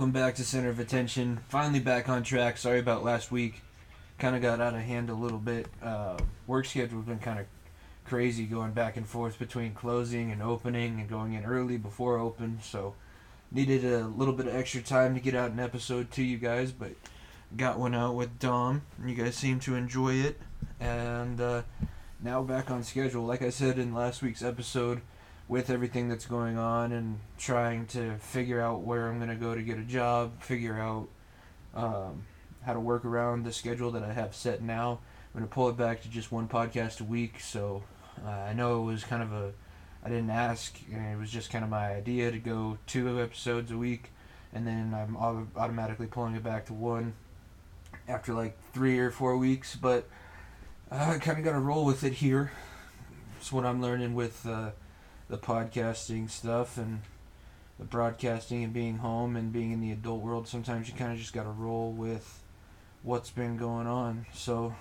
Welcome back to Center of Attention. Finally back on track. Sorry about last week. Kind of got out of hand a little bit. Uh, work schedule's been kind of crazy going back and forth between closing and opening and going in early before open. So needed a little bit of extra time to get out an episode to you guys, but got one out with Dom. You guys seem to enjoy it, and uh, now back on schedule. Like I said in last week's episode, with everything that's going on and trying to figure out where I'm gonna go to get a job, figure out um, how to work around the schedule that I have set now. I'm gonna pull it back to just one podcast a week. So uh, I know it was kind of a I didn't ask, and it was just kind of my idea to go two episodes a week, and then I'm au- automatically pulling it back to one after like three or four weeks. But uh, I kind of got to roll with it here. It's what I'm learning with uh, the podcasting stuff and the broadcasting and being home and being in the adult world. Sometimes you kind of just got to roll with what's been going on. So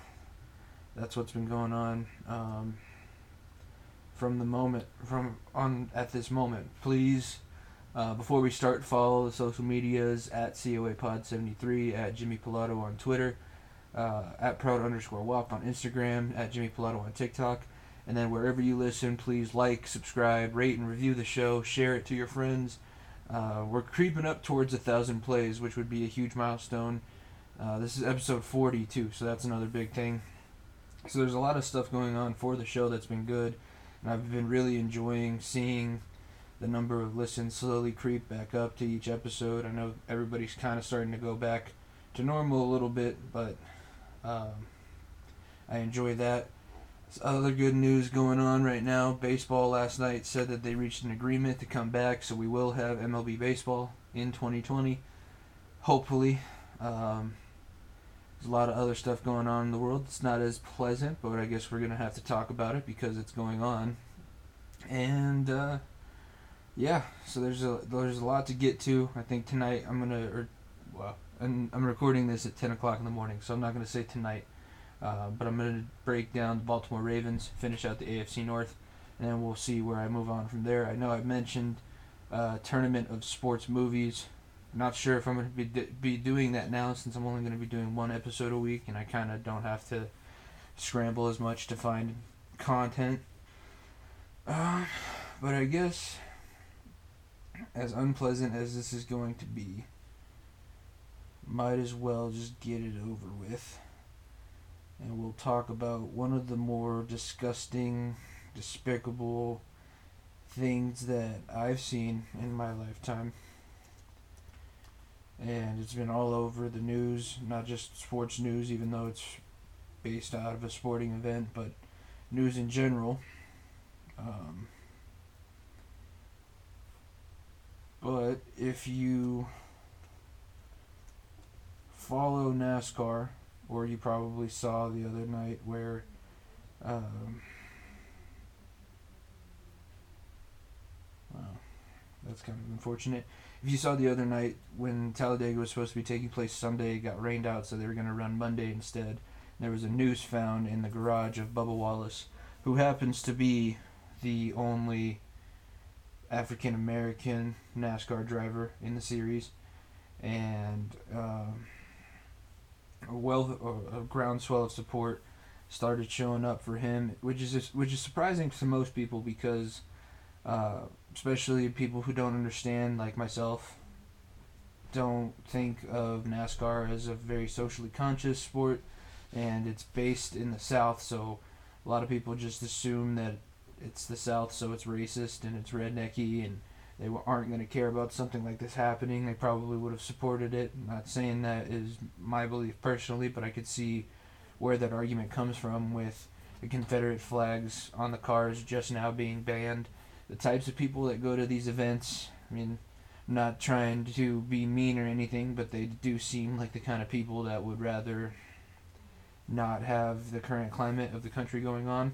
that's what's been going on. Um, from the moment from on at this moment please uh, before we start follow the social medias at coa pod 73 at jimmy pilato on twitter uh, at proud underscore wop on instagram at jimmy pilato on tiktok and then wherever you listen please like subscribe rate and review the show share it to your friends uh, we're creeping up towards a thousand plays which would be a huge milestone uh, this is episode 42, so that's another big thing so there's a lot of stuff going on for the show that's been good and I've been really enjoying seeing the number of listens slowly creep back up to each episode. I know everybody's kind of starting to go back to normal a little bit, but um, I enjoy that. Other good news going on right now. Baseball last night said that they reached an agreement to come back, so we will have MLB baseball in 2020, hopefully. Um, there's a lot of other stuff going on in the world. It's not as pleasant, but I guess we're gonna have to talk about it because it's going on. And uh, yeah, so there's a there's a lot to get to. I think tonight I'm gonna or well, and I'm recording this at 10 o'clock in the morning, so I'm not gonna say tonight. Uh, but I'm gonna break down the Baltimore Ravens, finish out the AFC North, and then we'll see where I move on from there. I know I've mentioned uh, tournament of sports movies I'm not sure if I'm going to be be doing that now since I'm only going to be doing one episode a week and I kind of don't have to scramble as much to find content. Uh, but I guess as unpleasant as this is going to be, might as well just get it over with. And we'll talk about one of the more disgusting, despicable things that I've seen in my lifetime and it's been all over the news, not just sports news, even though it's based out of a sporting event, but news in general. Um, but if you follow NASCAR, or you probably saw the other night where um, wow, that's kind of unfortunate if you saw the other night when Talladega was supposed to be taking place Sunday, it got rained out, so they were going to run Monday instead. There was a noose found in the garage of Bubba Wallace, who happens to be the only African American NASCAR driver in the series, and um, a well a groundswell of support started showing up for him, which is which is surprising to most people because. Uh, especially people who don't understand, like myself, don't think of NASCAR as a very socially conscious sport, and it's based in the South, so a lot of people just assume that it's the South, so it's racist and it's rednecky, and they aren't going to care about something like this happening. They probably would have supported it. I'm not saying that is my belief personally, but I could see where that argument comes from with the Confederate flags on the cars just now being banned the types of people that go to these events. I mean, I'm not trying to be mean or anything, but they do seem like the kind of people that would rather not have the current climate of the country going on.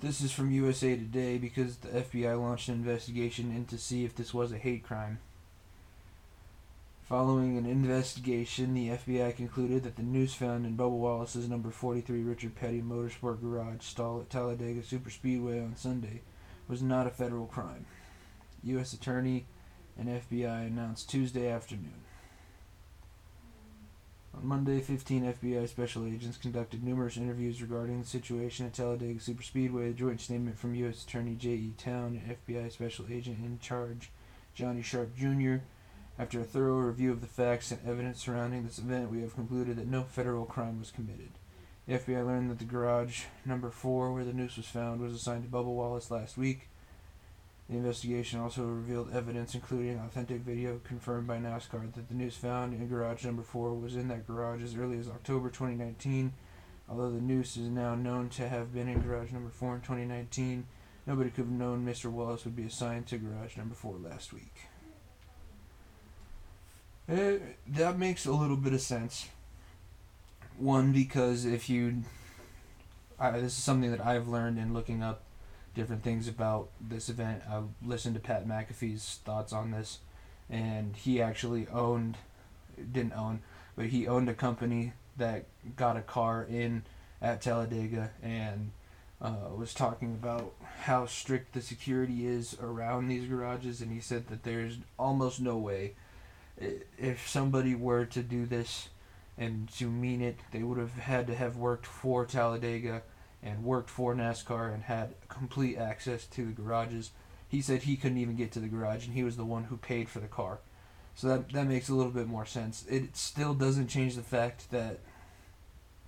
This is from USA Today because the FBI launched an investigation into see if this was a hate crime. Following an investigation, the FBI concluded that the noose found in Bubba Wallace's number 43 Richard Petty Motorsport Garage stall at Talladega Superspeedway on Sunday was not a federal crime. U.S. Attorney and FBI announced Tuesday afternoon. On Monday, 15 FBI special agents conducted numerous interviews regarding the situation at Talladega Superspeedway. A joint statement from U.S. Attorney J.E. Town and FBI special agent in charge Johnny Sharp Jr. After a thorough review of the facts and evidence surrounding this event, we have concluded that no federal crime was committed. The FBI learned that the garage number four, where the noose was found, was assigned to Bubba Wallace last week. The investigation also revealed evidence, including authentic video confirmed by NASCAR, that the noose found in garage number four was in that garage as early as October 2019. Although the noose is now known to have been in garage number four in 2019, nobody could have known Mr. Wallace would be assigned to garage number four last week. Eh, that makes a little bit of sense. One, because if you. I, this is something that I've learned in looking up different things about this event. I listened to Pat McAfee's thoughts on this, and he actually owned, didn't own, but he owned a company that got a car in at Talladega and uh, was talking about how strict the security is around these garages, and he said that there's almost no way if somebody were to do this and to mean it, they would have had to have worked for Talladega and worked for NASCAR and had complete access to the garages. He said he couldn't even get to the garage, and he was the one who paid for the car. So that that makes a little bit more sense. It still doesn't change the fact that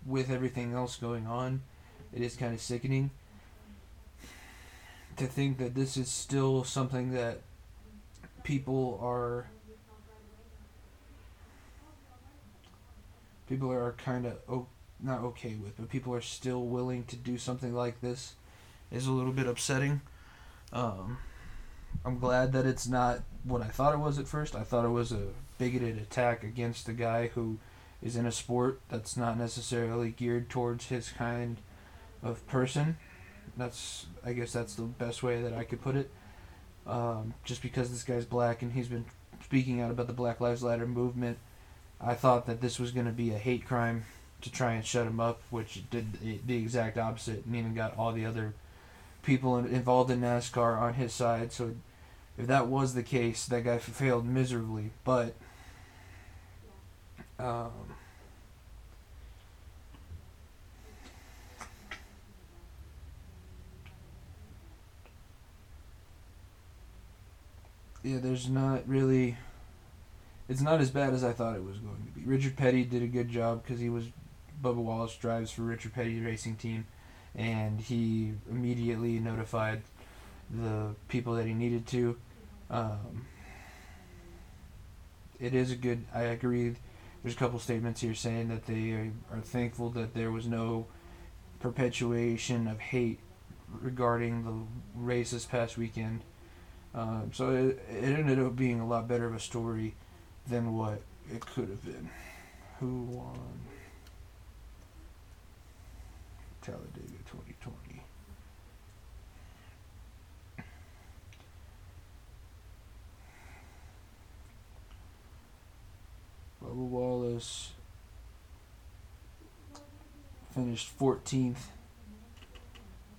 with everything else going on, it is kind of sickening to think that this is still something that people are people are kind of not okay with, but people are still willing to do something like this is a little bit upsetting. Um, I'm glad that it's not what I thought it was at first. I thought it was a bigoted attack against a guy who is in a sport that's not necessarily geared towards his kind of person. That's I guess that's the best way that I could put it. Um, just because this guy's black and he's been speaking out about the Black Lives Matter movement, I thought that this was going to be a hate crime to try and shut him up, which did the exact opposite, and even got all the other people involved in NASCAR on his side. So, if that was the case, that guy failed miserably. But, um, yeah, there's not really. It's not as bad as I thought it was going to be. Richard Petty did a good job because he was Bubba Wallace drives for Richard Petty Racing Team, and he immediately notified the people that he needed to. Um, it is a good. I agree. There's a couple statements here saying that they are, thankful that there was no perpetuation of hate regarding the race this past weekend. Um, so it, it ended up being a lot better of a story than what it could have been. Who won? Talladega 2020. Bubba Wallace finished 14th.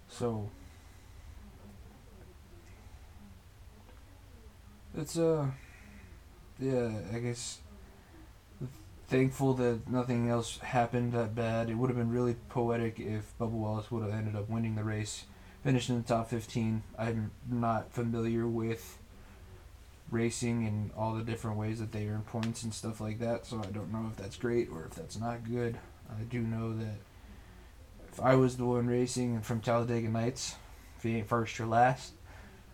So it's uh yeah, I guess thankful that nothing else happened that bad. It would have been really poetic if Bubba Wallace would have ended up winning the race, finishing in the top 15. I'm not familiar with racing and all the different ways that they earn points and stuff like that, so I don't know if that's great or if that's not good. I do know that if I was the one racing from Talladega Nights, if he ain't first or last,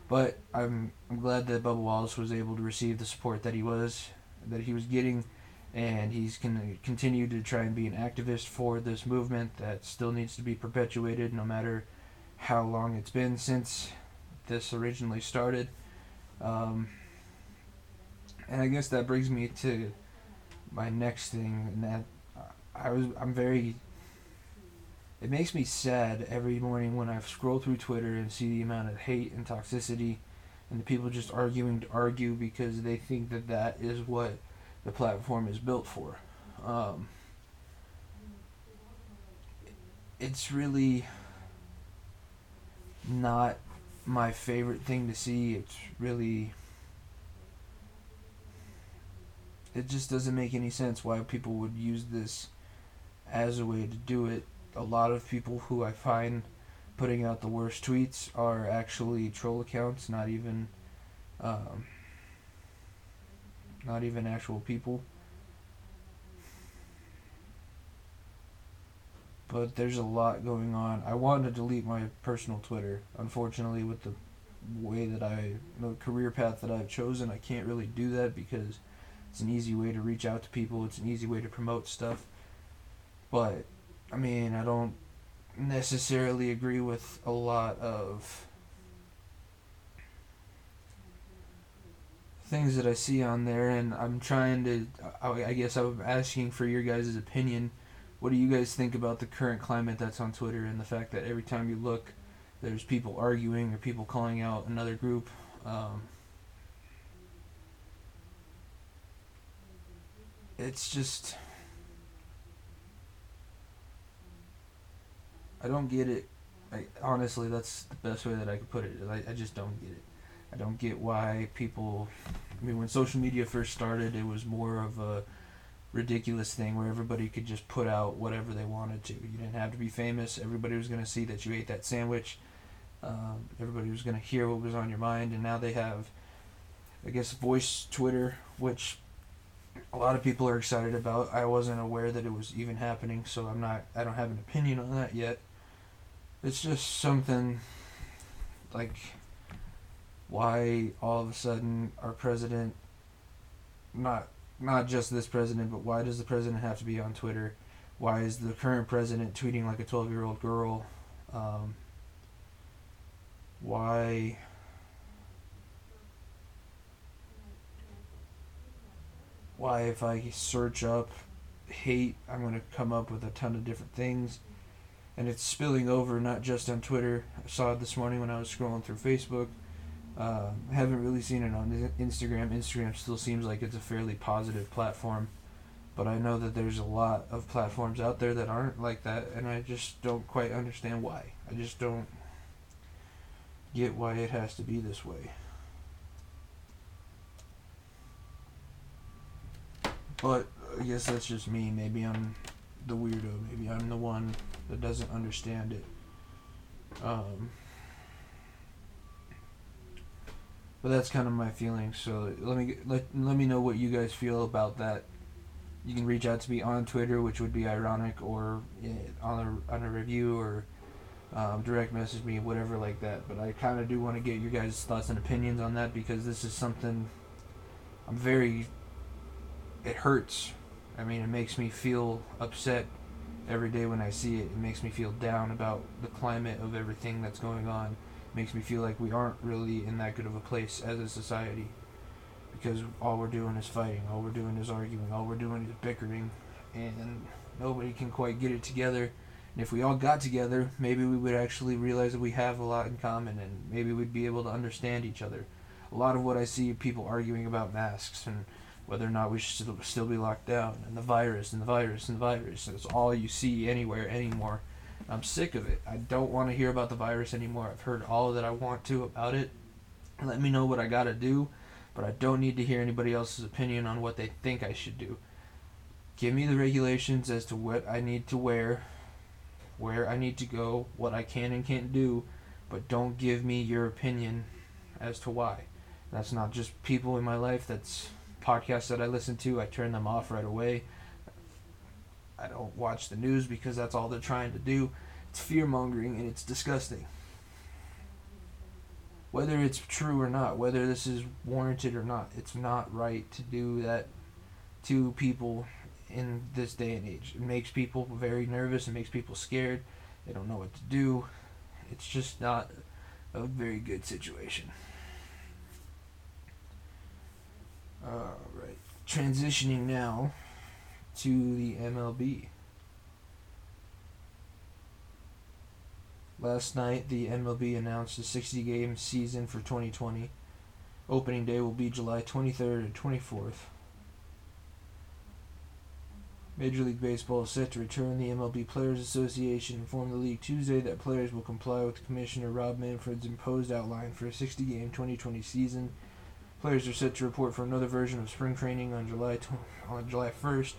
but I'm I'm glad that Bubba Wallace was able to receive the support that he was that he was getting and he's going to continue to try and be an activist for this movement that still needs to be perpetuated no matter how long it's been since this originally started. Um, and I guess that brings me to my next thing, and that I was I'm very. It makes me sad every morning when I scroll through Twitter and see the amount of hate and toxicity, and the people just arguing to argue because they think that that is what the platform is built for. Um, it's really not my favorite thing to see. It's really. It just doesn't make any sense why people would use this as a way to do it. A lot of people who I find putting out the worst tweets are actually troll accounts, not even. Um, not even actual people. But there's a lot going on. I wanted to delete my personal Twitter. Unfortunately, with the way that I, the career path that I've chosen, I can't really do that because it's an easy way to reach out to people. It's an easy way to promote stuff. But, I mean, I don't necessarily agree with a lot of things that I see on there, and I'm trying to. I, guess I'm asking for your guys' opinion. What do you guys think about the current climate that's on Twitter and the fact that every time you look, there's people arguing or people calling out another group? Um, it's just. I don't get it. I, honestly, that's the best way that I could put it. I, I just don't get it. I don't get why people. I mean, when social media first started, it was more of a ridiculous thing where everybody could just put out whatever they wanted to. You didn't have to be famous. Everybody was going to see that you ate that sandwich. Um, everybody was going to hear what was on your mind, and now they have, I guess, voice Twitter, which a lot of people are excited about. I wasn't aware that it was even happening, so I'm not. I don't have an opinion on that yet. It's just something like why all of a sudden our president not not just this president but why does the president have to be on twitter? Why is the current president tweeting like a 12 year old girl? Um, why why if i search up hate i'm going to come up with a ton of different things. And it's spilling over not just on twitter. I saw it this morning when i was scrolling through facebook uh, haven't really seen it on Instagram. Instagram still seems like it's a fairly positive platform, but I know that there's a lot of platforms out there that aren't like that, and I just don't quite understand why. I just don't get why it has to be this way. But I guess that's just me. Maybe I'm the weirdo. Maybe I'm the one that doesn't understand it. Um, but that's kind of my feeling. So let me let let me know what you guys feel about that. You can reach out to me on Twitter, which would be ironic, or on a on a review, or um, direct message me, whatever like that. But I kind of do want to get your guys' thoughts and opinions on that because this is something I'm very. It hurts. I mean, it makes me feel upset every day when I see it. It makes me feel down about the climate of everything that's going on makes me feel like we aren't really in that good of a place as a society because all we're doing is fighting, all we're doing is arguing, all we're doing is bickering, and nobody can quite get it together. And if we all got together, maybe we would actually realize that we have a lot in common, and maybe we'd be able to understand each other. A lot of what I see people arguing about masks and whether or not we should still be locked down, and the virus, and the virus, and the virus. That's all you see anywhere anymore. I'm sick of it. I don't want to hear about the virus anymore. I've heard all that I want to about it. Let me know what I got to do, but I don't need to hear anybody else's opinion on what they think I should do. Give me the regulations as to what I need to wear, where I need to go, what I can and can't do, but don't give me your opinion as to why. That's not just people in my life, that's podcasts that I listen to. I turn them off right away. I don't watch the news because that's all they're trying to do. It's fear mongering and it's disgusting. Whether it's true or not, whether this is warranted or not, it's not right to do that to people in this day and age. It makes people very nervous, it makes people scared. They don't know what to do. It's just not a very good situation. Alright. Transitioning now to the MLB. Last night, the MLB announced a 60 game season for 2020. Opening day will be July 23rd and 24th. Major League Baseball is set to return. The MLB Players Association informed the league Tuesday that players will comply with Commissioner Rob Manfred's imposed outline for a 60 game 2020 season. Players are set to report for another version of spring training on July tw- on July 1st.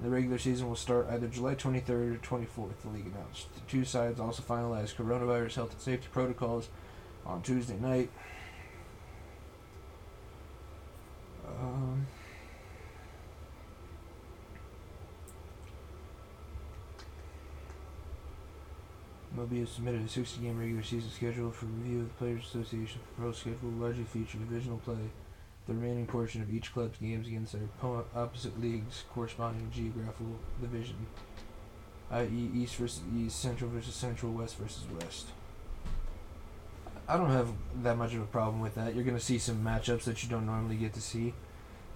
The regular season will start either July 23rd or 24th, the league announced. The two sides also finalized coronavirus health and safety protocols on Tuesday night. Um, MLB submitted a 60 game regular season schedule for review of the Players Association. Proposed schedule largely feature divisional play. The remaining portion of each club's games against their opposite leagues corresponding geographical division, i.e., East versus East, Central versus Central, West versus West. I don't have that much of a problem with that. You're going to see some matchups that you don't normally get to see.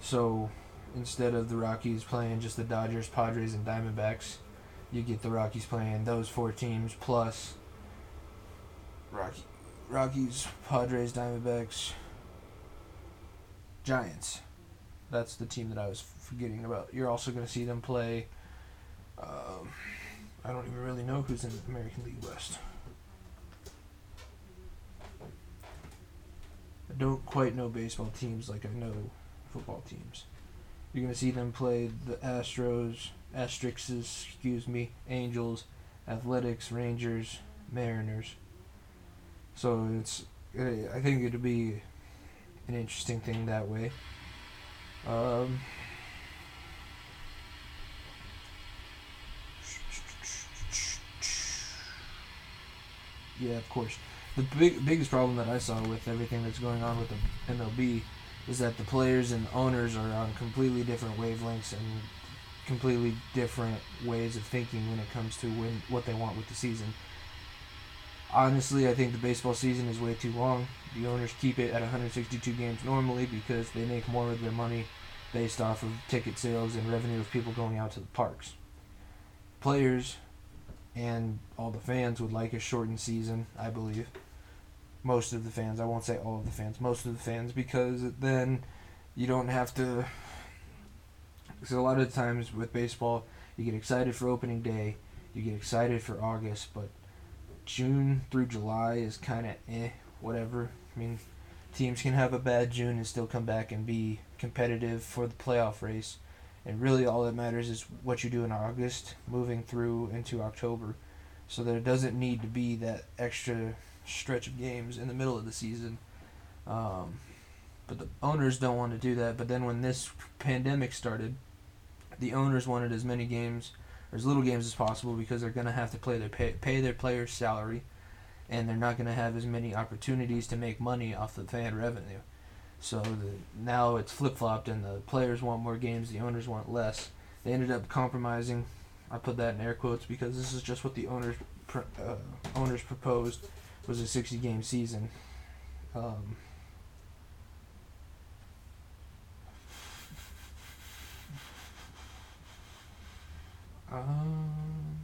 So instead of the Rockies playing just the Dodgers, Padres, and Diamondbacks, you get the Rockies playing those four teams plus Rocky, Rockies, Padres, Diamondbacks, Giants. That's the team that I was forgetting about. You're also going to see them play. Um, I don't even really know who's in American League West. I don't quite know baseball teams like I know football teams. You're going to see them play the Astros, Asterixes, excuse me, Angels, Athletics, Rangers, Mariners. So it's, I think it'll be an interesting thing that way. Um, yeah, of course. The big biggest problem that I saw with everything that's going on with the MLB is that the players and owners are on completely different wavelengths and completely different ways of thinking when it comes to when what they want with the season. Honestly, I think the baseball season is way too long. The owners keep it at 162 games normally because they make more of their money based off of ticket sales and revenue of people going out to the parks. Players and all the fans would like a shortened season, I believe. Most of the fans, I won't say all of the fans, most of the fans, because then you don't have to. Because a lot of times with baseball, you get excited for opening day, you get excited for August, but June through July is kind of eh, whatever. I mean, teams can have a bad June and still come back and be competitive for the playoff race. And really, all that matters is what you do in August, moving through into October. So there doesn't need to be that extra stretch of games in the middle of the season. Um, but the owners don't want to do that. But then when this pandemic started, the owners wanted as many games or as little games as possible because they're going to have to play their pay, pay their players' salary, and they're not going to have as many opportunities to make money off the fan revenue. So the, now it's flip flopped, and the players want more games, the owners want less. They ended up compromising. I put that in air quotes because this is just what the owners uh, owners proposed was a 60 game season. Um, um,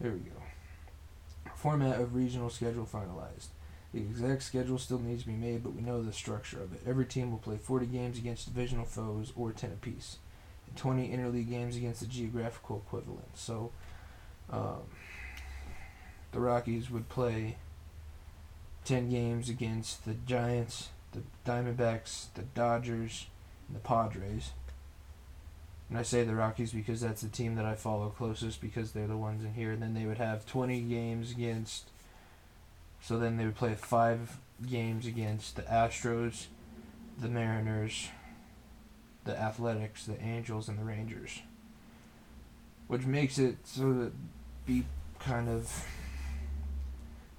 there we go. Format of regional schedule finalized. The exact schedule still needs to be made, but we know the structure of it. Every team will play 40 games against divisional foes or 10 apiece, and 20 interleague games against the geographical equivalent. So, um, the Rockies would play 10 games against the Giants, the Diamondbacks, the Dodgers, and the Padres. And I say the Rockies because that's the team that I follow closest because they're the ones in here. And then they would have 20 games against. So then they would play five games against the Astros, the Mariners, the Athletics, the Angels, and the Rangers. Which makes it so that be kind of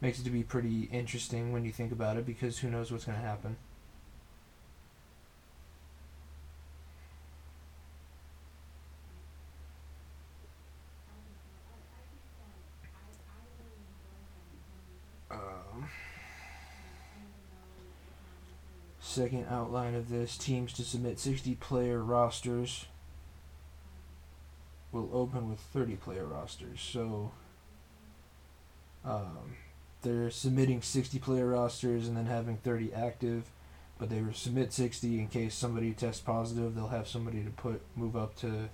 makes it to be pretty interesting when you think about it because who knows what's going to happen. Second outline of this teams to submit 60 player rosters will open with 30 player rosters. So um, they're submitting 60 player rosters and then having 30 active, but they will submit 60 in case somebody tests positive. They'll have somebody to put move up to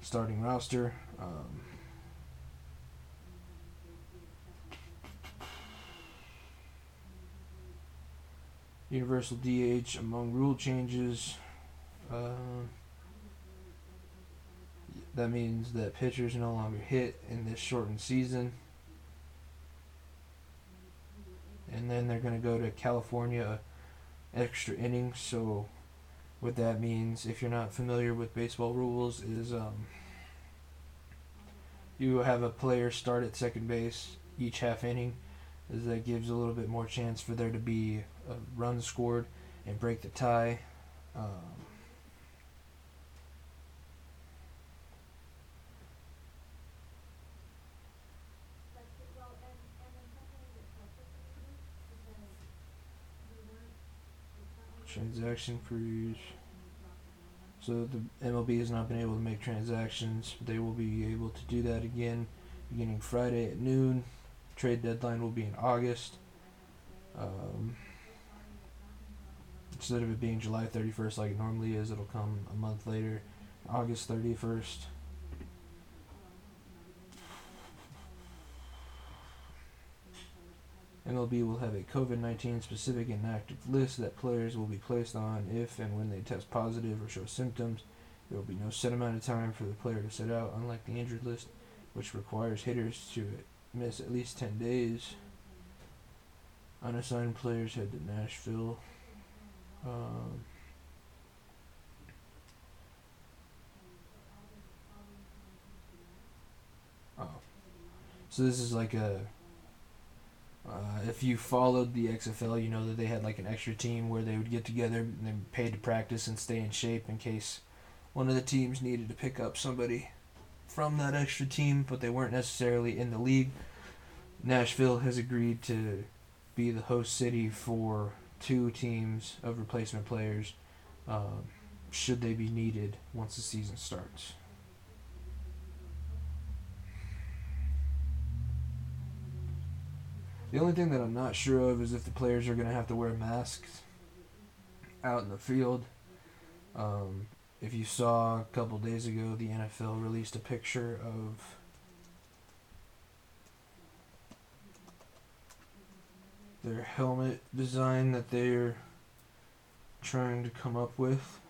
starting roster. Um, Universal DH among rule changes. Uh, that means that pitchers no longer hit in this shortened season. And then they're going to go to California extra innings. So, what that means, if you're not familiar with baseball rules, is um, you have a player start at second base each half inning. As that gives a little bit more chance for there to be a run scored and break the tie. Um, transaction freeze. So the MLB has not been able to make transactions. They will be able to do that again beginning Friday at noon. Trade deadline will be in August. Um, instead of it being July 31st like it normally is, it'll come a month later, August 31st. MLB will have a COVID 19 specific and active list that players will be placed on if and when they test positive or show symptoms. There will be no set amount of time for the player to sit out, unlike the injured list, which requires hitters to miss at least 10 days. Unassigned players head to Nashville. Um, oh. So this is like a uh, if you followed the XFL, you know that they had like an extra team where they would get together and they paid to practice and stay in shape in case one of the teams needed to pick up somebody from that extra team, but they weren't necessarily in the league. Nashville has agreed to be the host city for two teams of replacement players um, should they be needed once the season starts. The only thing that I'm not sure of is if the players are going to have to wear masks out in the field. Um, if you saw a couple days ago, the NFL released a picture of their helmet design that they're trying to come up with.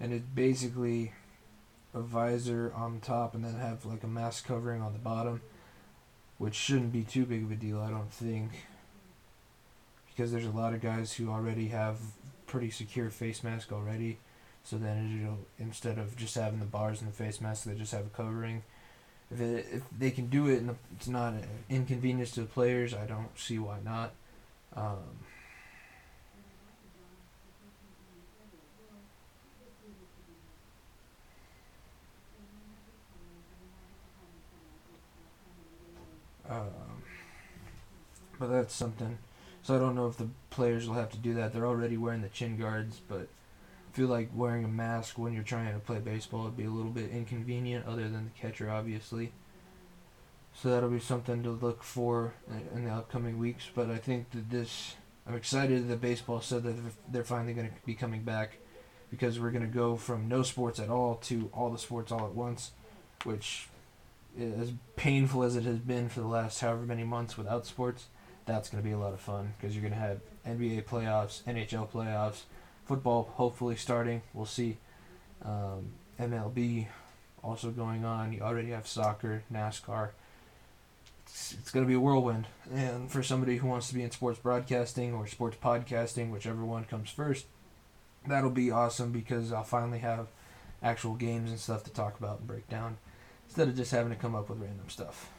And it's basically a visor on top and then have like a mask covering on the bottom, which shouldn't be too big of a deal, I don't think. Because there's a lot of guys who already have pretty secure face mask already. So then it'll instead of just having the bars and the face mask, they just have a covering. If it, if they can do it and it's not an inconvenience to the players, I don't see why not. Um, Um, but that's something. So I don't know if the players will have to do that. They're already wearing the chin guards, but feel like wearing a mask when you're trying to play baseball would be a little bit inconvenient, other than the catcher, obviously. So that'll be something to look for in the upcoming weeks. But I think that this, I'm excited that baseball said that they're finally going to be coming back because we're going to go from no sports at all to all the sports all at once, which as painful as it has been for the last however many months without sports, that's going to be a lot of fun because you're going to have NBA playoffs, NHL playoffs, football hopefully starting. We'll see. Um, MLB also going on. You already have soccer, NASCAR. It's, it's going to be a whirlwind. And for somebody who wants to be in sports broadcasting or sports podcasting, whichever one comes first, that'll be awesome because I'll finally have actual games and stuff to talk about and break down instead of just having to come up with random stuff.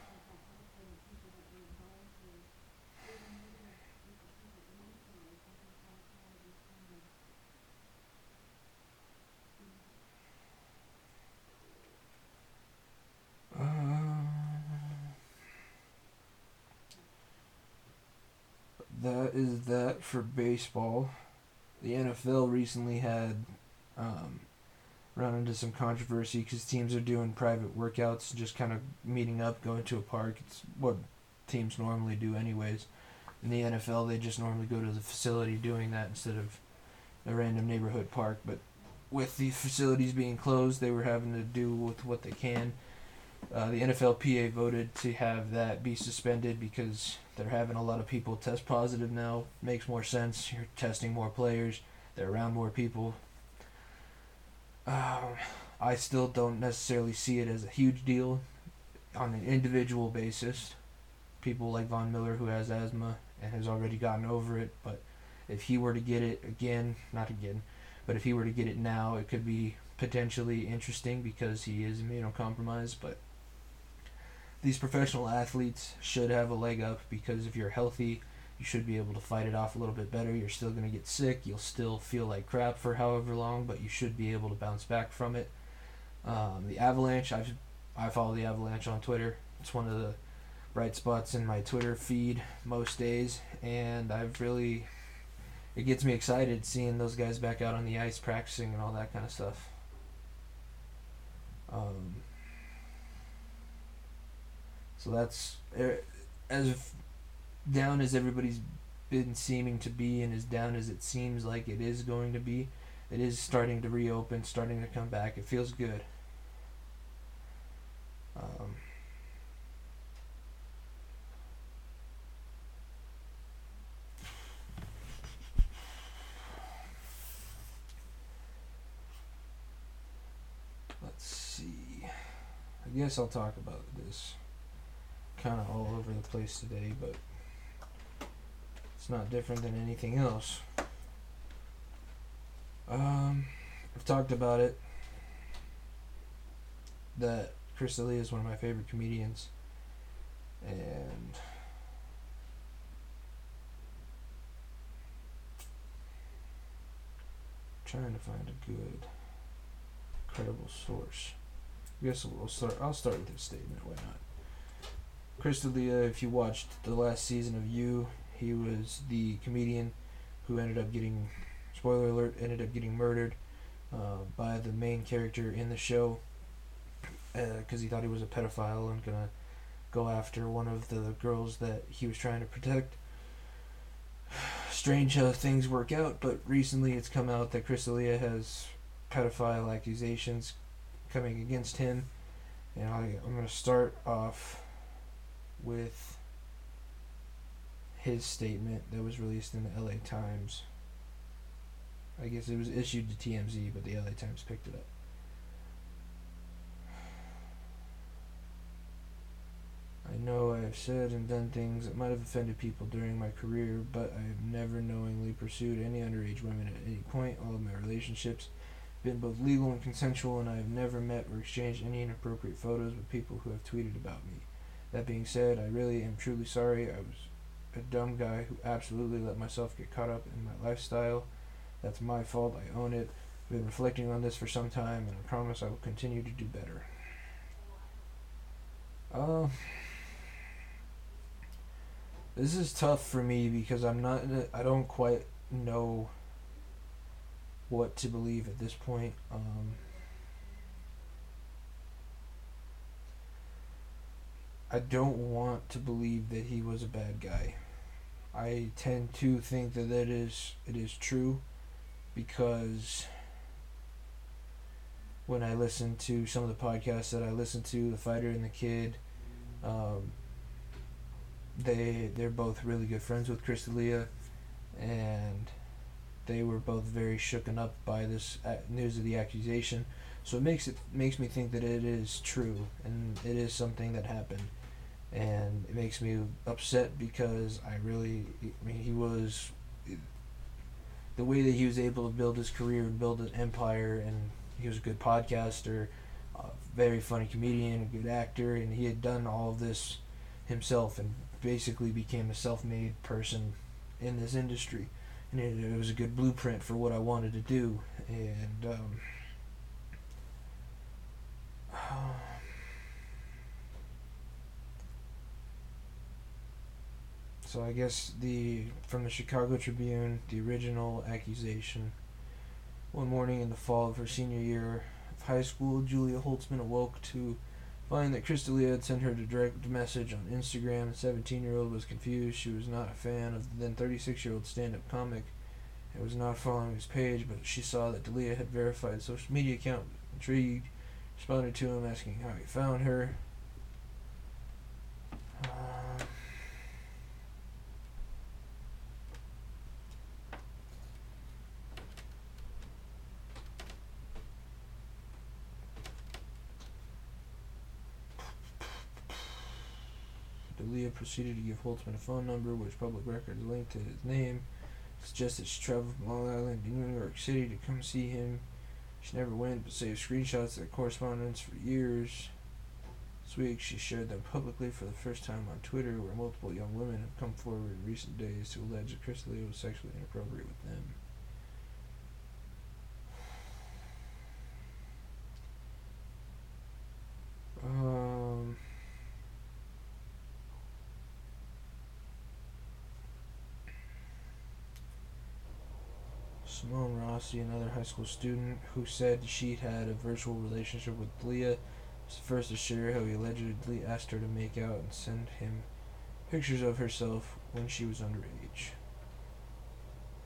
Uh, that is that for baseball. The NFL recently had um, run into some controversy because teams are doing private workouts, just kind of meeting up, going to a park. It's what teams normally do, anyways. In the NFL, they just normally go to the facility doing that instead of a random neighborhood park. But with the facilities being closed, they were having to do with what they can. Uh, the NFLPA voted to have that be suspended because they're having a lot of people test positive now. Makes more sense. You're testing more players. They're around more people. Um, I still don't necessarily see it as a huge deal on an individual basis. People like Von Miller, who has asthma and has already gotten over it, but if he were to get it again, not again, but if he were to get it now, it could be potentially interesting because he is immunocompromised. But these professional athletes should have a leg up because if you're healthy, you should be able to fight it off a little bit better. You're still going to get sick. You'll still feel like crap for however long, but you should be able to bounce back from it. Um, the Avalanche, I've, I follow the Avalanche on Twitter. It's one of the bright spots in my Twitter feed most days, and I've really it gets me excited seeing those guys back out on the ice practicing and all that kind of stuff. Um, so that's eh, as down as everybody's been seeming to be, and as down as it seems like it is going to be. It is starting to reopen, starting to come back. It feels good. Um, let's see. I guess I'll talk about this kind of all over the place today, but it's not different than anything else. Um, I've talked about it that Chris D'Elia is one of my favorite comedians, and trying to find a good, credible source. I guess we'll start. I'll start with his statement. Why not? Chris D'Elia, if you watched the last season of You, he was the comedian who ended up getting, spoiler alert, ended up getting murdered uh, by the main character in the show because uh, he thought he was a pedophile and gonna go after one of the girls that he was trying to protect. Strange how things work out, but recently it's come out that Chris D'Elia has pedophile accusations coming against him. And I, I'm going to start off with his statement that was released in the LA Times. I guess it was issued to TMZ, but the LA Times picked it up. I know I have said and done things that might have offended people during my career, but I have never knowingly pursued any underage women at any point. All of my relationships have been both legal and consensual, and I have never met or exchanged any inappropriate photos with people who have tweeted about me. That being said, I really am truly sorry. I was a dumb guy who absolutely let myself get caught up in my lifestyle. That's my fault. I own it. I've been reflecting on this for some time, and I promise I will continue to do better. Uh, this is tough for me because I'm not. I don't quite know what to believe at this point. Um, I don't want to believe that he was a bad guy. I tend to think that that is it is true because when I listen to some of the podcasts that I listen to, the fighter and the kid, um, they they're both really good friends with Chris D'Elia, and they were both very shooken up by this news of the accusation. So it makes it makes me think that it is true and it is something that happened, and it makes me upset because I really, I mean, he was the way that he was able to build his career and build an empire, and he was a good podcaster, a very funny comedian, a good actor, and he had done all of this himself and basically became a self-made person in this industry and it, it was a good blueprint for what I wanted to do. And um, so I guess the from the Chicago Tribune, the original accusation. One morning in the fall of her senior year of high school, Julia Holtzman awoke to find that Chris D'Elia had sent her a direct message on Instagram. The 17 year old was confused. She was not a fan of the then 36 year old stand up comic It was not following his page, but she saw that D'Elia had verified social media account. Intrigued, responded to him asking how he found her. Um, D'Elia proceeded to give Holtzman a phone number, which public records linked to his name. Suggested she traveled from Long Island to New York City to come see him. She never went, but saved screenshots of their correspondence for years. This week, she shared them publicly for the first time on Twitter, where multiple young women have come forward in recent days to allege that Chris D'Elia was sexually inappropriate with them. Um. Another high school student who said she'd had a virtual relationship with D'Elia, was the first to share how he allegedly asked her to make out and send him pictures of herself when she was underage.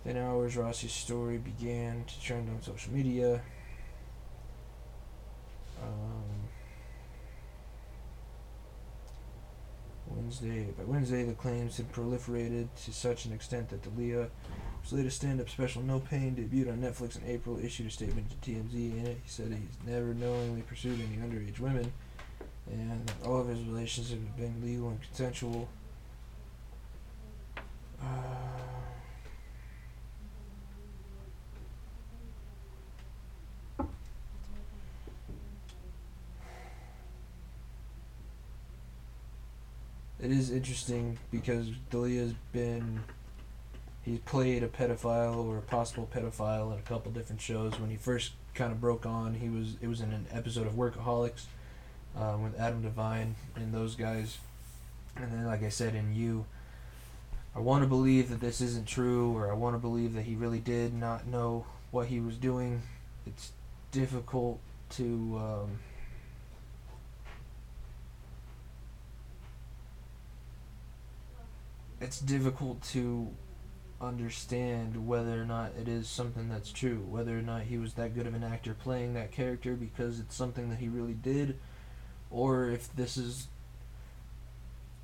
Within hours, Rossi's story began to trend on social media. Um, Wednesday, by Wednesday, the claims had proliferated to such an extent that D'Elia his latest stand-up special, No Pain, debuted on Netflix in April, issued a statement to TMZ. In it, he said he's never knowingly pursued any underage women, and that all of his relationships have been legal and consensual. Uh, it is interesting because D'Elia's been he played a pedophile or a possible pedophile in a couple different shows. When he first kind of broke on, he was it was in an episode of Workaholics um, with Adam DeVine and those guys. And then, like I said, in You, I want to believe that this isn't true, or I want to believe that he really did not know what he was doing. It's difficult to. Um, it's difficult to understand whether or not it is something that's true, whether or not he was that good of an actor playing that character because it's something that he really did, or if this is.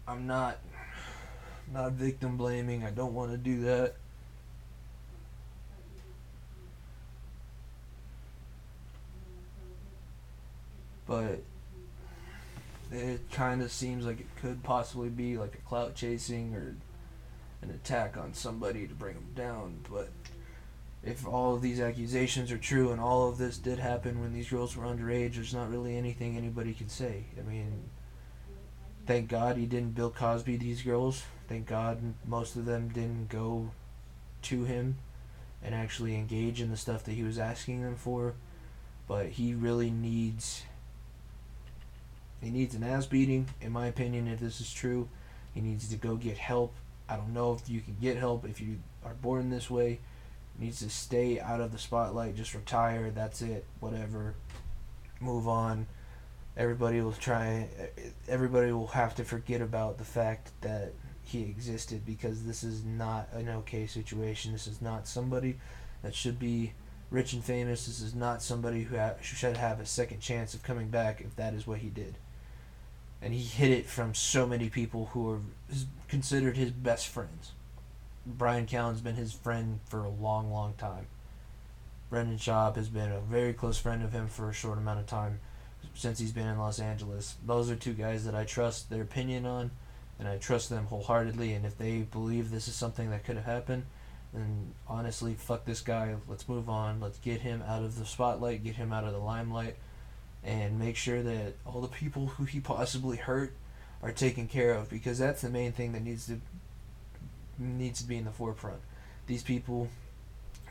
I'm not. Not victim blaming. I don't want to do that. But it kind of seems like it could possibly be like a clout chasing or an attack on somebody to bring them down. But if all of these accusations are true and all of this did happen when these girls were underage, there's not really anything anybody can say. I mean, thank God he didn't Bill Cosby these girls. Thank God most of them didn't go to him and actually engage in the stuff that he was asking them for. But he really needs he needs an ass beating, in my opinion, if this is true. He needs to go get help I don't know if you can get help if you are born this way. Needs to stay out of the spotlight. Just retire. That's it. Whatever. Move on. Everybody will try. Everybody will have to forget about the fact that he existed because this is not an okay situation. This is not somebody that should be rich and famous. This is not somebody who ha- should have a second chance of coming back if that is what he did and he hid it from so many people who are considered his best friends. Brian Callen's been his friend for a long, long time. Brendan Schaub has been a very close friend of him for a short amount of time since he's been in Los Angeles. Those are two guys that I trust their opinion on, and I trust them wholeheartedly. And if they believe this is something that could have happened, then honestly, fuck this guy. Let's move on. Let's get him out of the spotlight, get him out of the limelight and make sure that all the people who he possibly hurt are taken care of because that's the main thing that needs to needs to be in the forefront. These people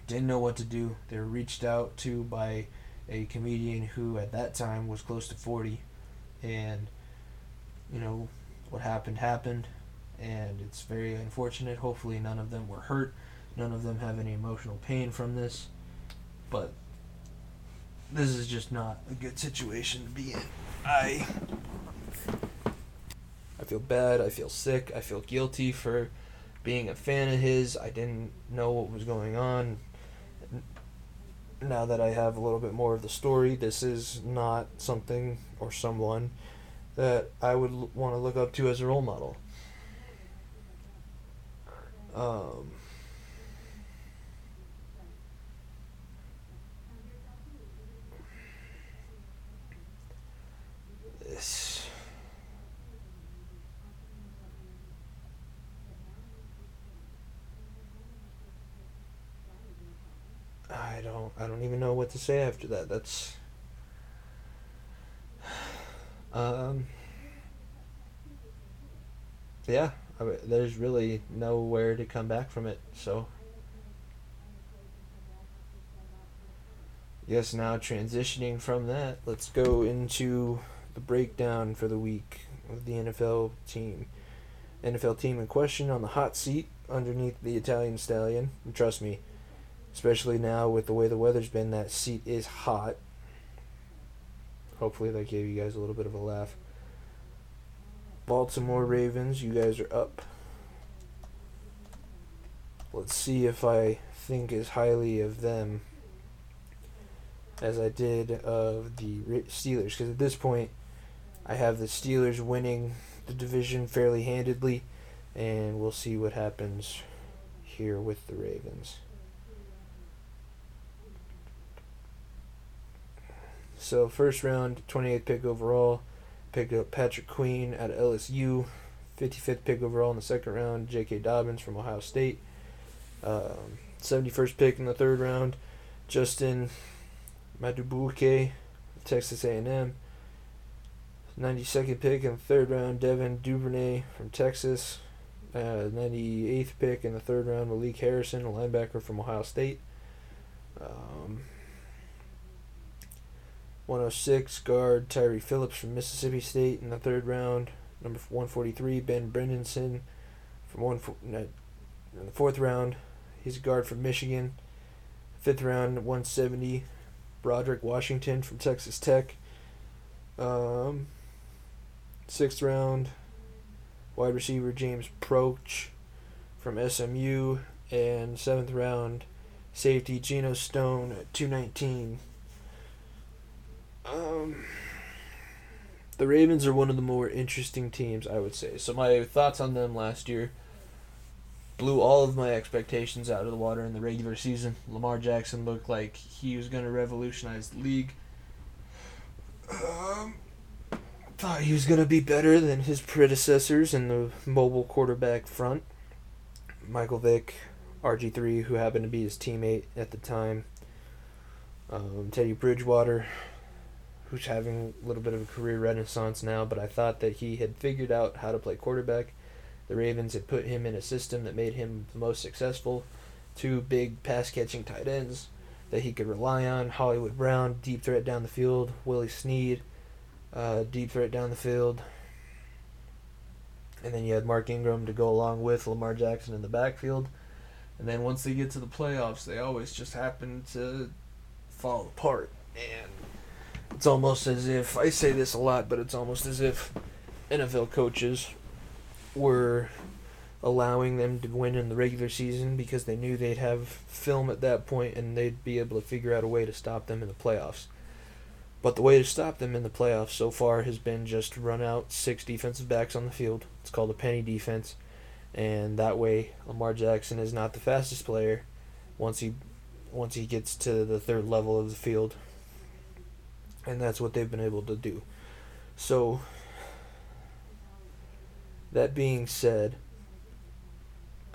didn't know what to do. They were reached out to by a comedian who at that time was close to 40 and you know what happened happened and it's very unfortunate. Hopefully none of them were hurt. None of them have any emotional pain from this. But this is just not a good situation to be in. I I feel bad, I feel sick, I feel guilty for being a fan of his. I didn't know what was going on. now that I have a little bit more of the story, this is not something or someone that I would l- want to look up to as a role model. Um, this. I don't I don't even know what to say after that. That's um yeah, I mean, there's really nowhere to come back from it. So yes, now transitioning from that, let's go into the breakdown for the week of the NFL team. NFL team in question on the hot seat underneath the Italian stallion. And trust me, especially now with the way the weather's been, that seat is hot. Hopefully, that gave you guys a little bit of a laugh. Baltimore Ravens, you guys are up. Let's see if I think as highly of them as I did of the Steelers. Because at this point, I have the Steelers winning the division fairly handedly, and we'll see what happens here with the Ravens. So first round, 28th pick overall, picked up Patrick Queen at LSU. 55th pick overall in the second round, J.K. Dobbins from Ohio State. Um, 71st pick in the third round, Justin Madubuike, Texas A&M. 92nd pick in the third round, Devin Duvernay from Texas. Uh, 98th pick in the third round, Malik Harrison, a linebacker from Ohio State. Um, 106 guard Tyree Phillips from Mississippi State in the third round. Number 143 Ben Bredeson from one in the fourth round. He's a guard from Michigan. Fifth round 170 Broderick Washington from Texas Tech. Um, sixth round wide receiver James Proche from SMU and seventh round safety Geno Stone at 219 um, the Ravens are one of the more interesting teams, I would say. So my thoughts on them last year blew all of my expectations out of the water in the regular season. Lamar Jackson looked like he was going to revolutionize the league. Um, thought he was going to be better than his predecessors in the mobile quarterback front. Michael Vick, RG3, who happened to be his teammate at the time. Um, Teddy Bridgewater, who's having a little bit of a career renaissance now, but I thought that he had figured out how to play quarterback. The Ravens had put him in a system that made him the most successful. Two big pass catching tight ends that he could rely on Hollywood Brown, deep threat down the field, Willie Snead, uh, deep threat down the field. And then you had Mark Ingram to go along with Lamar Jackson in the backfield. And then once they get to the playoffs, they always just happen to fall apart. And it's almost as if I say this a lot, but it's almost as if NFL coaches were allowing them to win in the regular season because they knew they'd have film at that point and they'd be able to figure out a way to stop them in the playoffs. But the way to stop them in the playoffs so far has been just run out six defensive backs on the field. It's called a penny defense. And that way Lamar Jackson is not the fastest player once he once he gets to the third level of the field and that's what they've been able to do. So, that being said,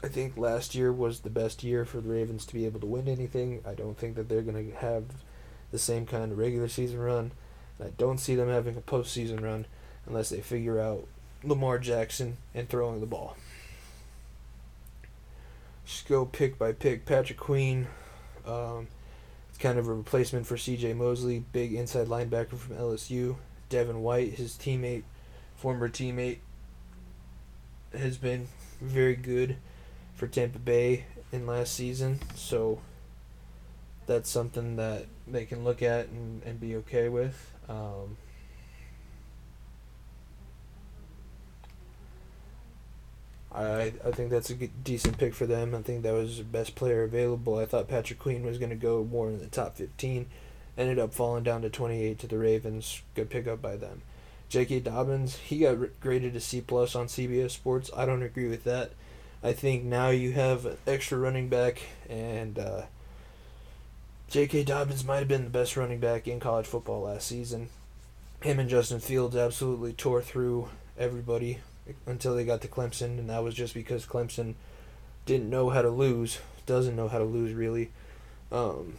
I think last year was the best year for the Ravens to be able to win anything. I don't think that they're going to have the same kind of regular season run. I don't see them having a postseason run unless they figure out Lamar Jackson and throwing the ball. Just go pick by pick. Patrick Queen. Um, it's kind of a replacement for C.J. Mosley, big inside linebacker from LSU. Devin White, his teammate, former teammate, has been very good for Tampa Bay in last season. So that's something that they can look at and, and be okay with. Um, I I think that's a good, decent pick for them. I think that was the best player available. I thought Patrick Queen was going to go more in the top 15. Ended up falling down to 28 to the Ravens. Good pickup by them. J.K. Dobbins, he got graded a C plus on CBS Sports. I don't agree with that. I think now you have extra running back, and uh, J.K. Dobbins might have been the best running back in college football last season. Him and Justin Fields absolutely tore through everybody until they got to Clemson, and that was just because Clemson didn't know how to lose, doesn't know how to lose really. Um,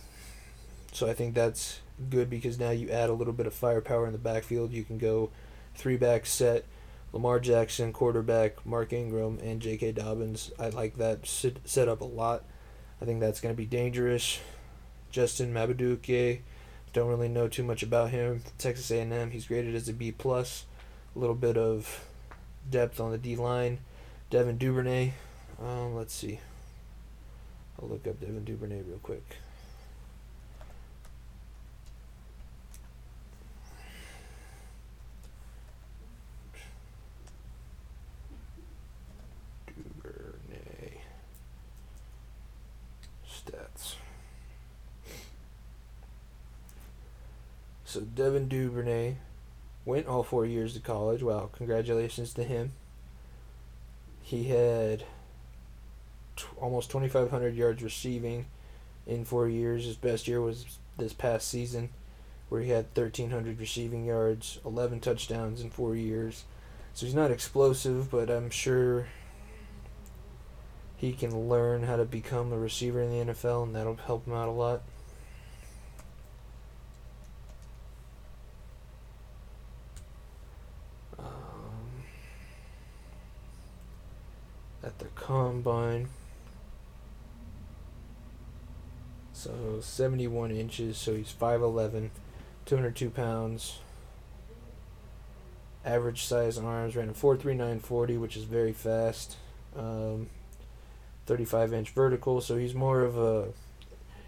so I think that's good because now you add a little bit of firepower in the backfield. You can go three back set, Lamar Jackson, quarterback, Mark Ingram, and J.K. Dobbins. I like that set up a lot. I think that's going to be dangerous. Justin Madubuike, don't really know too much about him. Texas A&M, he's graded as a B plus. A little bit of depth on the D line. Devin Duvernay, um, let's see. I'll look up Devin Duvernay real quick. So Devin Duvernay went all four years to college. Wow, congratulations to him. He had t- almost 2,500 yards receiving in four years. His best year was this past season, where he had 1,300 receiving yards, 11 touchdowns in four years. So he's not explosive, but I'm sure he can learn how to become a receiver in the NFL, and that'll help him out a lot. at the combine. So 71 inches, so he's 5'11, 202 pounds. Average size arms ran a 43940, which is very fast. Um, 35 inch vertical, so he's more of a.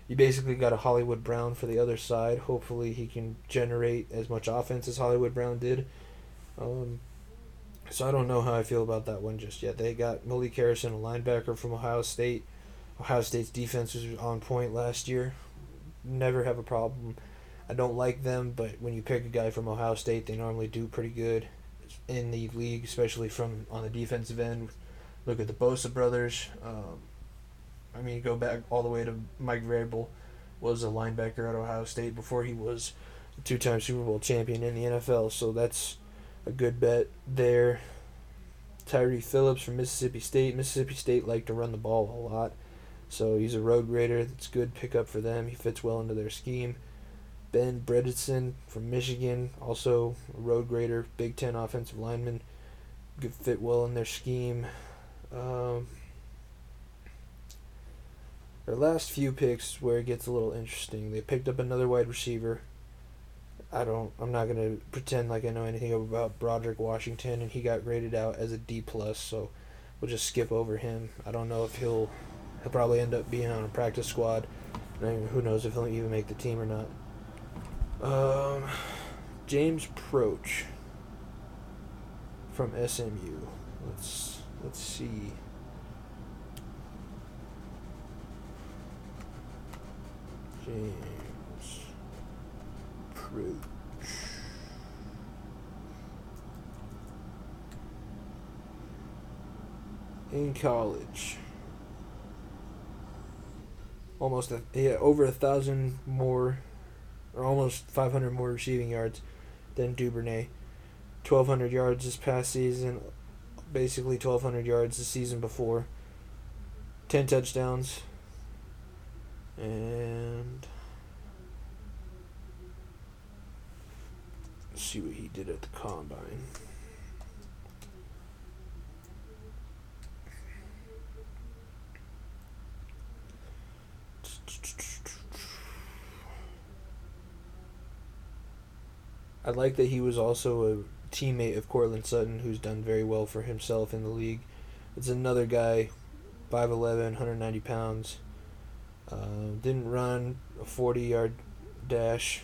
You basically got a Hollywood Brown for the other side. Hopefully, he can generate as much offense as Hollywood Brown did. Um, so I don't know how I feel about that one just yet. They got Malik Harrison, a linebacker from Ohio State. Ohio State's defense was on point last year. Never have a problem. I don't like them, but when you pick a guy from Ohio State, they normally do pretty good in the league, especially from on the defensive end. Look at the Bosa brothers. Um, I mean, go back all the way to Mike Vrabel was a linebacker at Ohio State before he was a two-time Super Bowl champion in the NFL. So that's a good bet there. Tyree Phillips from Mississippi State. Mississippi State like to run the ball a lot, so he's a road grader. That's good pickup for them. He fits well into their scheme. Ben Bredeson from Michigan, also a road grader, Big Ten offensive lineman. Good fit well in their scheme. Um, their last few picks where it gets a little interesting. They picked up another wide receiver. I don't. I'm not gonna pretend like I know anything about Broderick Washington, and he got graded out as a D plus. So we'll just skip over him. I don't know if he'll. He'll probably end up being on a practice squad. And who knows if he'll even make the team or not. Um, James Proche from SMU. Let's let's see. James approach. In college, almost a, yeah over a thousand more, or almost five hundred more receiving yards than Duvernay. Twelve hundred yards this past season, basically twelve hundred yards the season before. Ten touchdowns. And see what he did at the combine. I like that he was also a teammate of Courtland Sutton, who's done very well for himself in the league. It's another guy, 5'11, 190 pounds. Uh, didn't run a 40 yard dash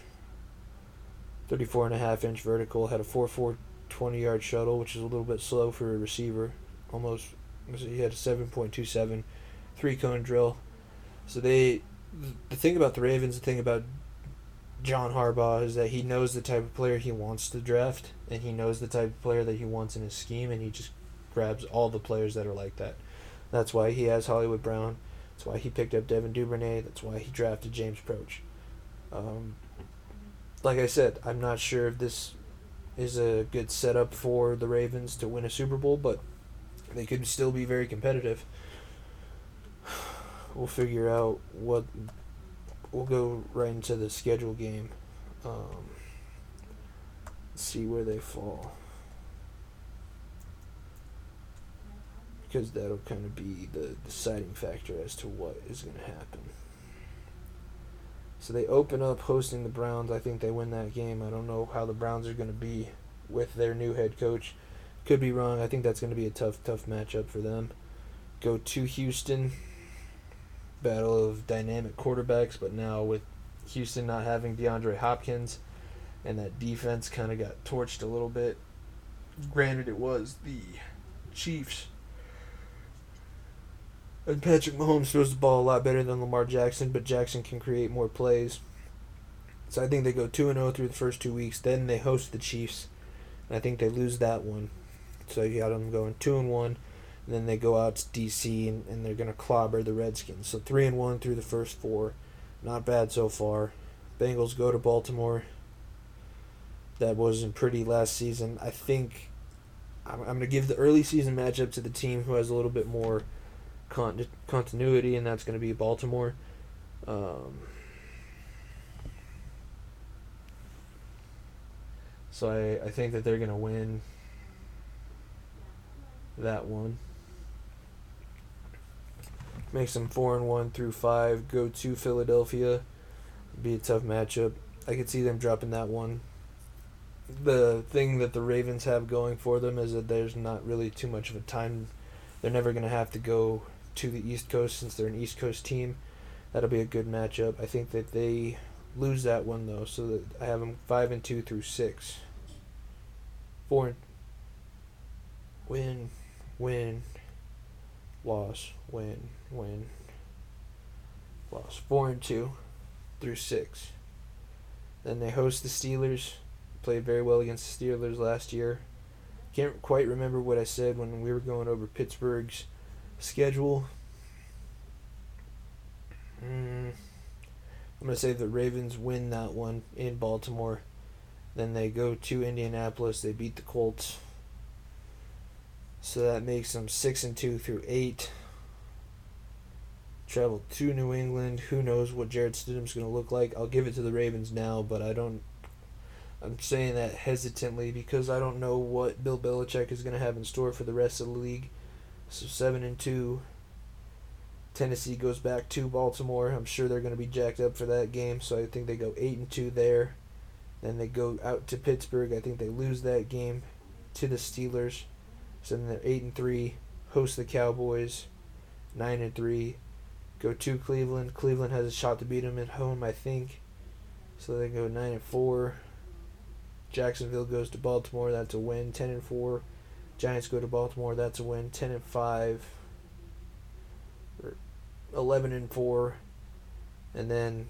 34 and a half inch vertical, had a 4 4 20 yard shuttle, which is a little bit slow for a receiver, almost he had a 7.27 three cone drill. So they, the thing about the Ravens, the thing about John Harbaugh is that he knows the type of player he wants to draft, and he knows the type of player that he wants in his scheme, and he just grabs all the players that are like that. That's why he has Hollywood Brown. That's why he picked up Devin Duvernay. That's why he drafted James Proche. Um, like I said, I'm not sure if this is a good setup for the Ravens to win a Super Bowl, but they could still be very competitive. We'll figure out what. We'll go right into the schedule game. Um, see where they fall. Because that'll kind of be the deciding factor as to what is going to happen. So they open up hosting the Browns. I think they win that game. I don't know how the Browns are going to be with their new head coach. Could be wrong. I think that's going to be a tough, tough matchup for them. Go to Houston. Battle of dynamic quarterbacks, but now with Houston not having DeAndre Hopkins and that defense kind of got torched a little bit. Granted, it was the Chiefs. And Patrick Mahomes throws the ball a lot better than Lamar Jackson, but Jackson can create more plays. So I think they go 2 0 through the first two weeks. Then they host the Chiefs. And I think they lose that one. So you got them going 2 and 1. And then they go out to DC and, and they're going to clobber the Redskins. So 3 and 1 through the first four. Not bad so far. Bengals go to Baltimore. That wasn't pretty last season. I think I'm, I'm going to give the early season matchup to the team who has a little bit more con- continuity, and that's going to be Baltimore. Um, so I, I think that they're going to win that one. Makes them four and one through five. Go to Philadelphia. Be a tough matchup. I could see them dropping that one. The thing that the Ravens have going for them is that there's not really too much of a time. They're never going to have to go to the East Coast since they're an East Coast team. That'll be a good matchup. I think that they lose that one though, so that I have them five and two through six. Four and win, win, loss, win, win, loss. Four and two through six. Then they host the Steelers. Played very well against the Steelers last year. Can't quite remember what I said when we were going over Pittsburgh's schedule. Mm, I'm going to say the Ravens win that one in Baltimore. Then they go to Indianapolis. They beat the Colts. So that makes them 6 and 2 through 8. Travel to New England. Who knows what Jarrett Stidham's going to look like? I'll give it to the Ravens now, but I don't. I'm saying that hesitantly because I don't know what Bill Belichick is going to have in store for the rest of the league. So seven and two. Tennessee goes back to Baltimore. I'm sure they're going to be jacked up for that game, so I think they go eight and two there. Then they go out to Pittsburgh. I think they lose that game to the Steelers. So then they're eight and three. Host the Cowboys. Nine and three. Go to Cleveland. Cleveland has a shot to beat them at home, I think. So they go nine and four. Jacksonville goes to Baltimore. That's a win. Ten and four. Giants go to Baltimore. That's a win. Ten and five. Eleven and four, and then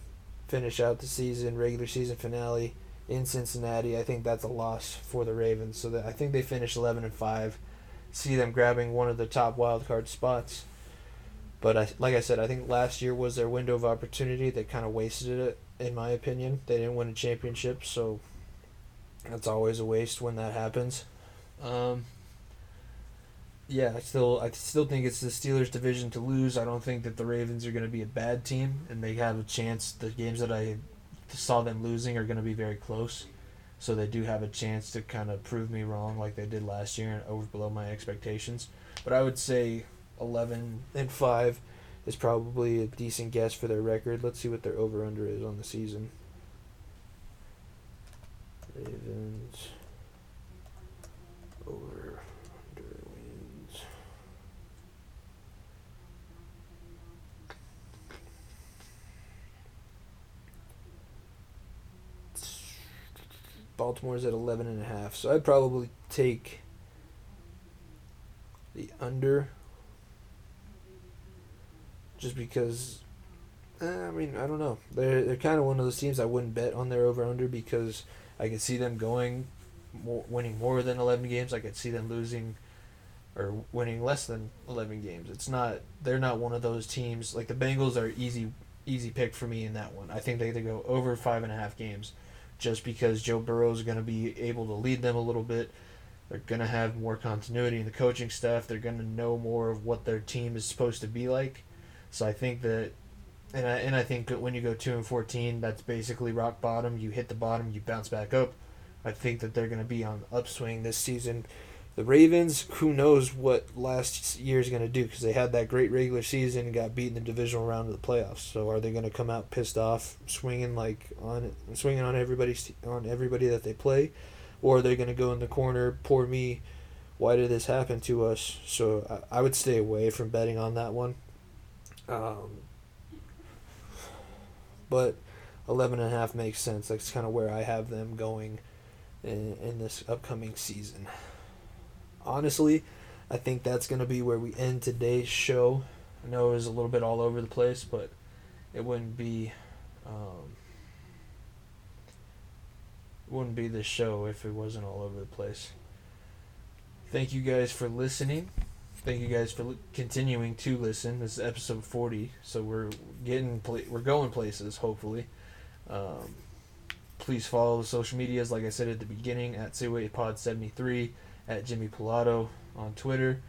finish out the season regular season finale in Cincinnati. I think that's a loss for the Ravens. So that I think they finish eleven and five. See them grabbing one of the top wild card spots. But I, like I said, I think last year was their window of opportunity. They kind of wasted it, in my opinion. They didn't win a championship, so that's always a waste when that happens. Um, yeah, I still I still think it's the Steelers' division to lose. I don't think that the Ravens are going to be a bad team, and they have a chance. The games that I saw them losing are going to be very close, so they do have a chance to kind of prove me wrong, like they did last year, and over below my expectations. But I would say eleven and five is probably a decent guess for their record. Let's see what their over under is on the season. Ravens over under wins. Baltimore's at 11 and a half. So I'd probably take the under just because. eh, I mean, I don't know. They're they're kind of one of those teams I wouldn't bet on their over under because I could see them going, more, winning more than eleven games. I could see them losing, or winning less than eleven games. It's not. They're not one of those teams like the Bengals are easy easy pick for me in that one. I think they they go over five and a half games, just because Joe Burrow is going to be able to lead them a little bit. They're going to have more continuity in the coaching staff. They're going to know more of what their team is supposed to be like. So I think that, and I, and I think that when you go two and fourteen, that's basically rock bottom. You hit the bottom, you bounce back up. I think that they're going to be on upswing this season. The Ravens, who knows what last year is going to do because they had that great regular season and got beat in the divisional round of the playoffs. So are they going to come out pissed off, swinging like on swinging on everybody on everybody that they play, or are they going to go in the corner? Poor me. Why did this happen to us? So I, I would stay away from betting on that one. Um, but 11 and a half makes sense. That's kind of where I have them going in, in this upcoming season. Honestly, I think that's going to be where we end today's show. I know it was a little bit all over the place, but it wouldn't be um, wouldn't be this show if it wasn't all over the place. Thank you guys for listening. Thank you guys for li- continuing to listen. This is episode 40, so we're getting pla- we're going places hopefully. Um, please follow the social medias like I said at the beginning at Pod73 at Jimmy Pilato on Twitter,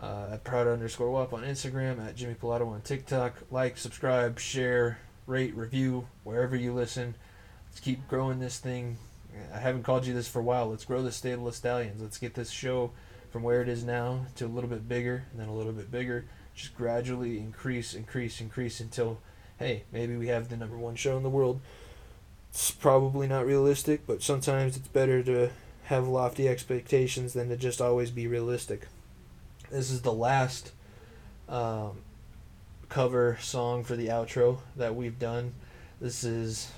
uh, at Proud underscore WAP on Instagram, at Jimmy Pilato on TikTok. Like, subscribe, share, rate, review wherever you listen. Let's keep growing this thing. I haven't called you this for a while. Let's grow the stable of stallions. Let's get this show from where it is now to a little bit bigger and then a little bit bigger. Just gradually increase, increase, increase until, hey, maybe we have the number one show in the world. It's probably not realistic, but sometimes it's better to have lofty expectations than to just always be realistic. This is the last um, cover song for the outro that we've done. This is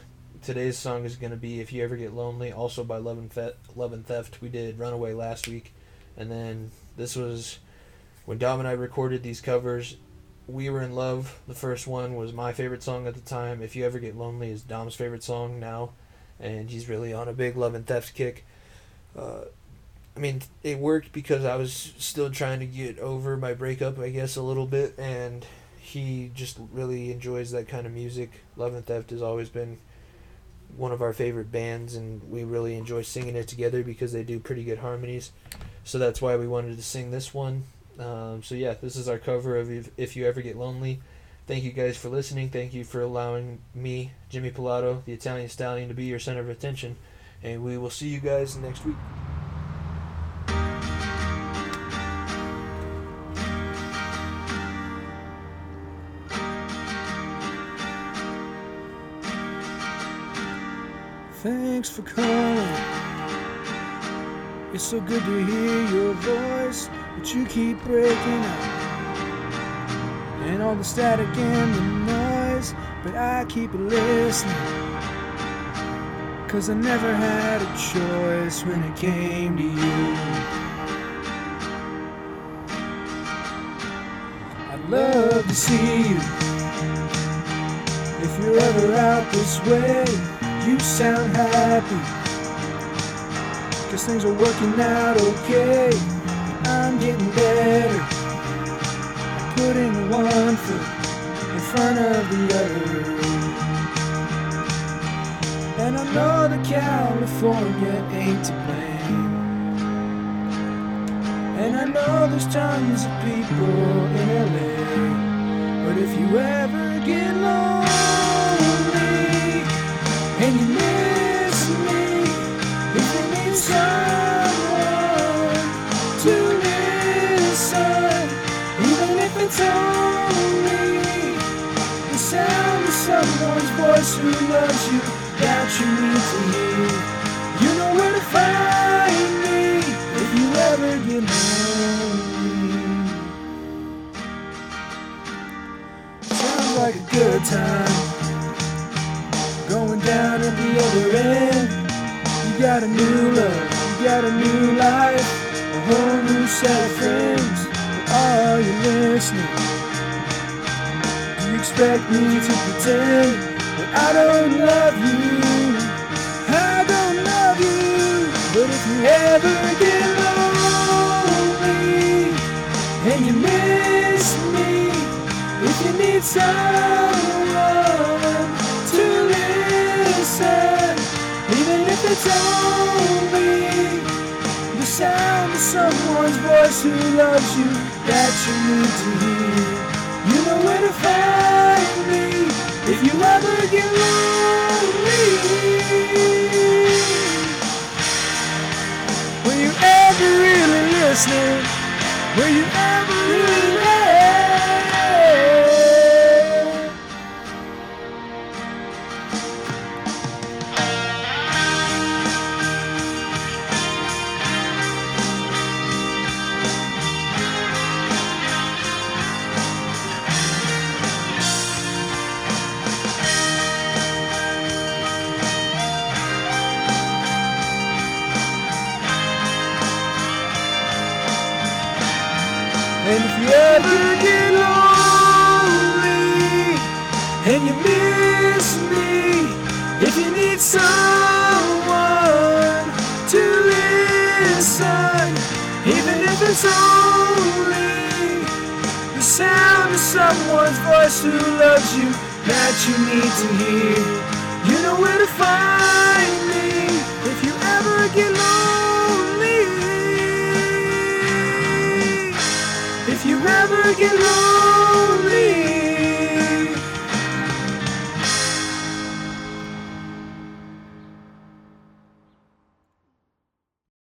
today's song is going to be "If You Ever Get Lonely," also by Love and, Fe- Love and Theft. We did "Runaway" last week, and then this was when Dom and I recorded these covers. We Were in Love, the first one, was my favorite song at the time. If You Ever Get Lonely is Dom's favorite song now, and he's really on a big Love and Theft kick. Uh, I mean, it worked because I was still trying to get over my breakup, I guess, a little bit, and he just really enjoys that kind of music. Love and Theft has always been one of our favorite bands, and we really enjoy singing it together because they do pretty good harmonies. So that's why we wanted to sing this one. Um, so yeah, this is our cover of if, if You Ever Get Lonely. Thank you guys for listening. Thank you for allowing me, Jimmy Pilato, the Italian Stallion, to be your center of attention. And we will see you guys next week. Thanks for calling. It's so good to hear your voice, but you keep breaking up. And all the static and the noise, but I keep listening. Cause I never had a choice when it came to you. I'd love to see you. If you're ever out this way, you sound happy. Cause things are working out okay. I'm getting better. Putting one foot in front of the other. I know that California ain't to blame. And I know there's tons of people in LA. But if you ever get lonely, and you miss me if you need someone to listen, even if it's only the sound of someone's voice who loves you you need to hear. You know where to find me if you ever get lonely. Sounds like a good time going down at the other end. You got a new love, you got a new life, a whole new set of friends. But are you listening? Do you expect me to pretend I don't love you? I don't love you. But if you ever get lonely and you miss me, if you need someone to listen, even if it's only the sound of someone's voice who loves you that you need to hear. You know where to find me if you ever get lonely. Were you ever really listening? Were you ever really there? Who loves you that you need to hear, you know where to find me if you ever get lonely. If you ever get lonely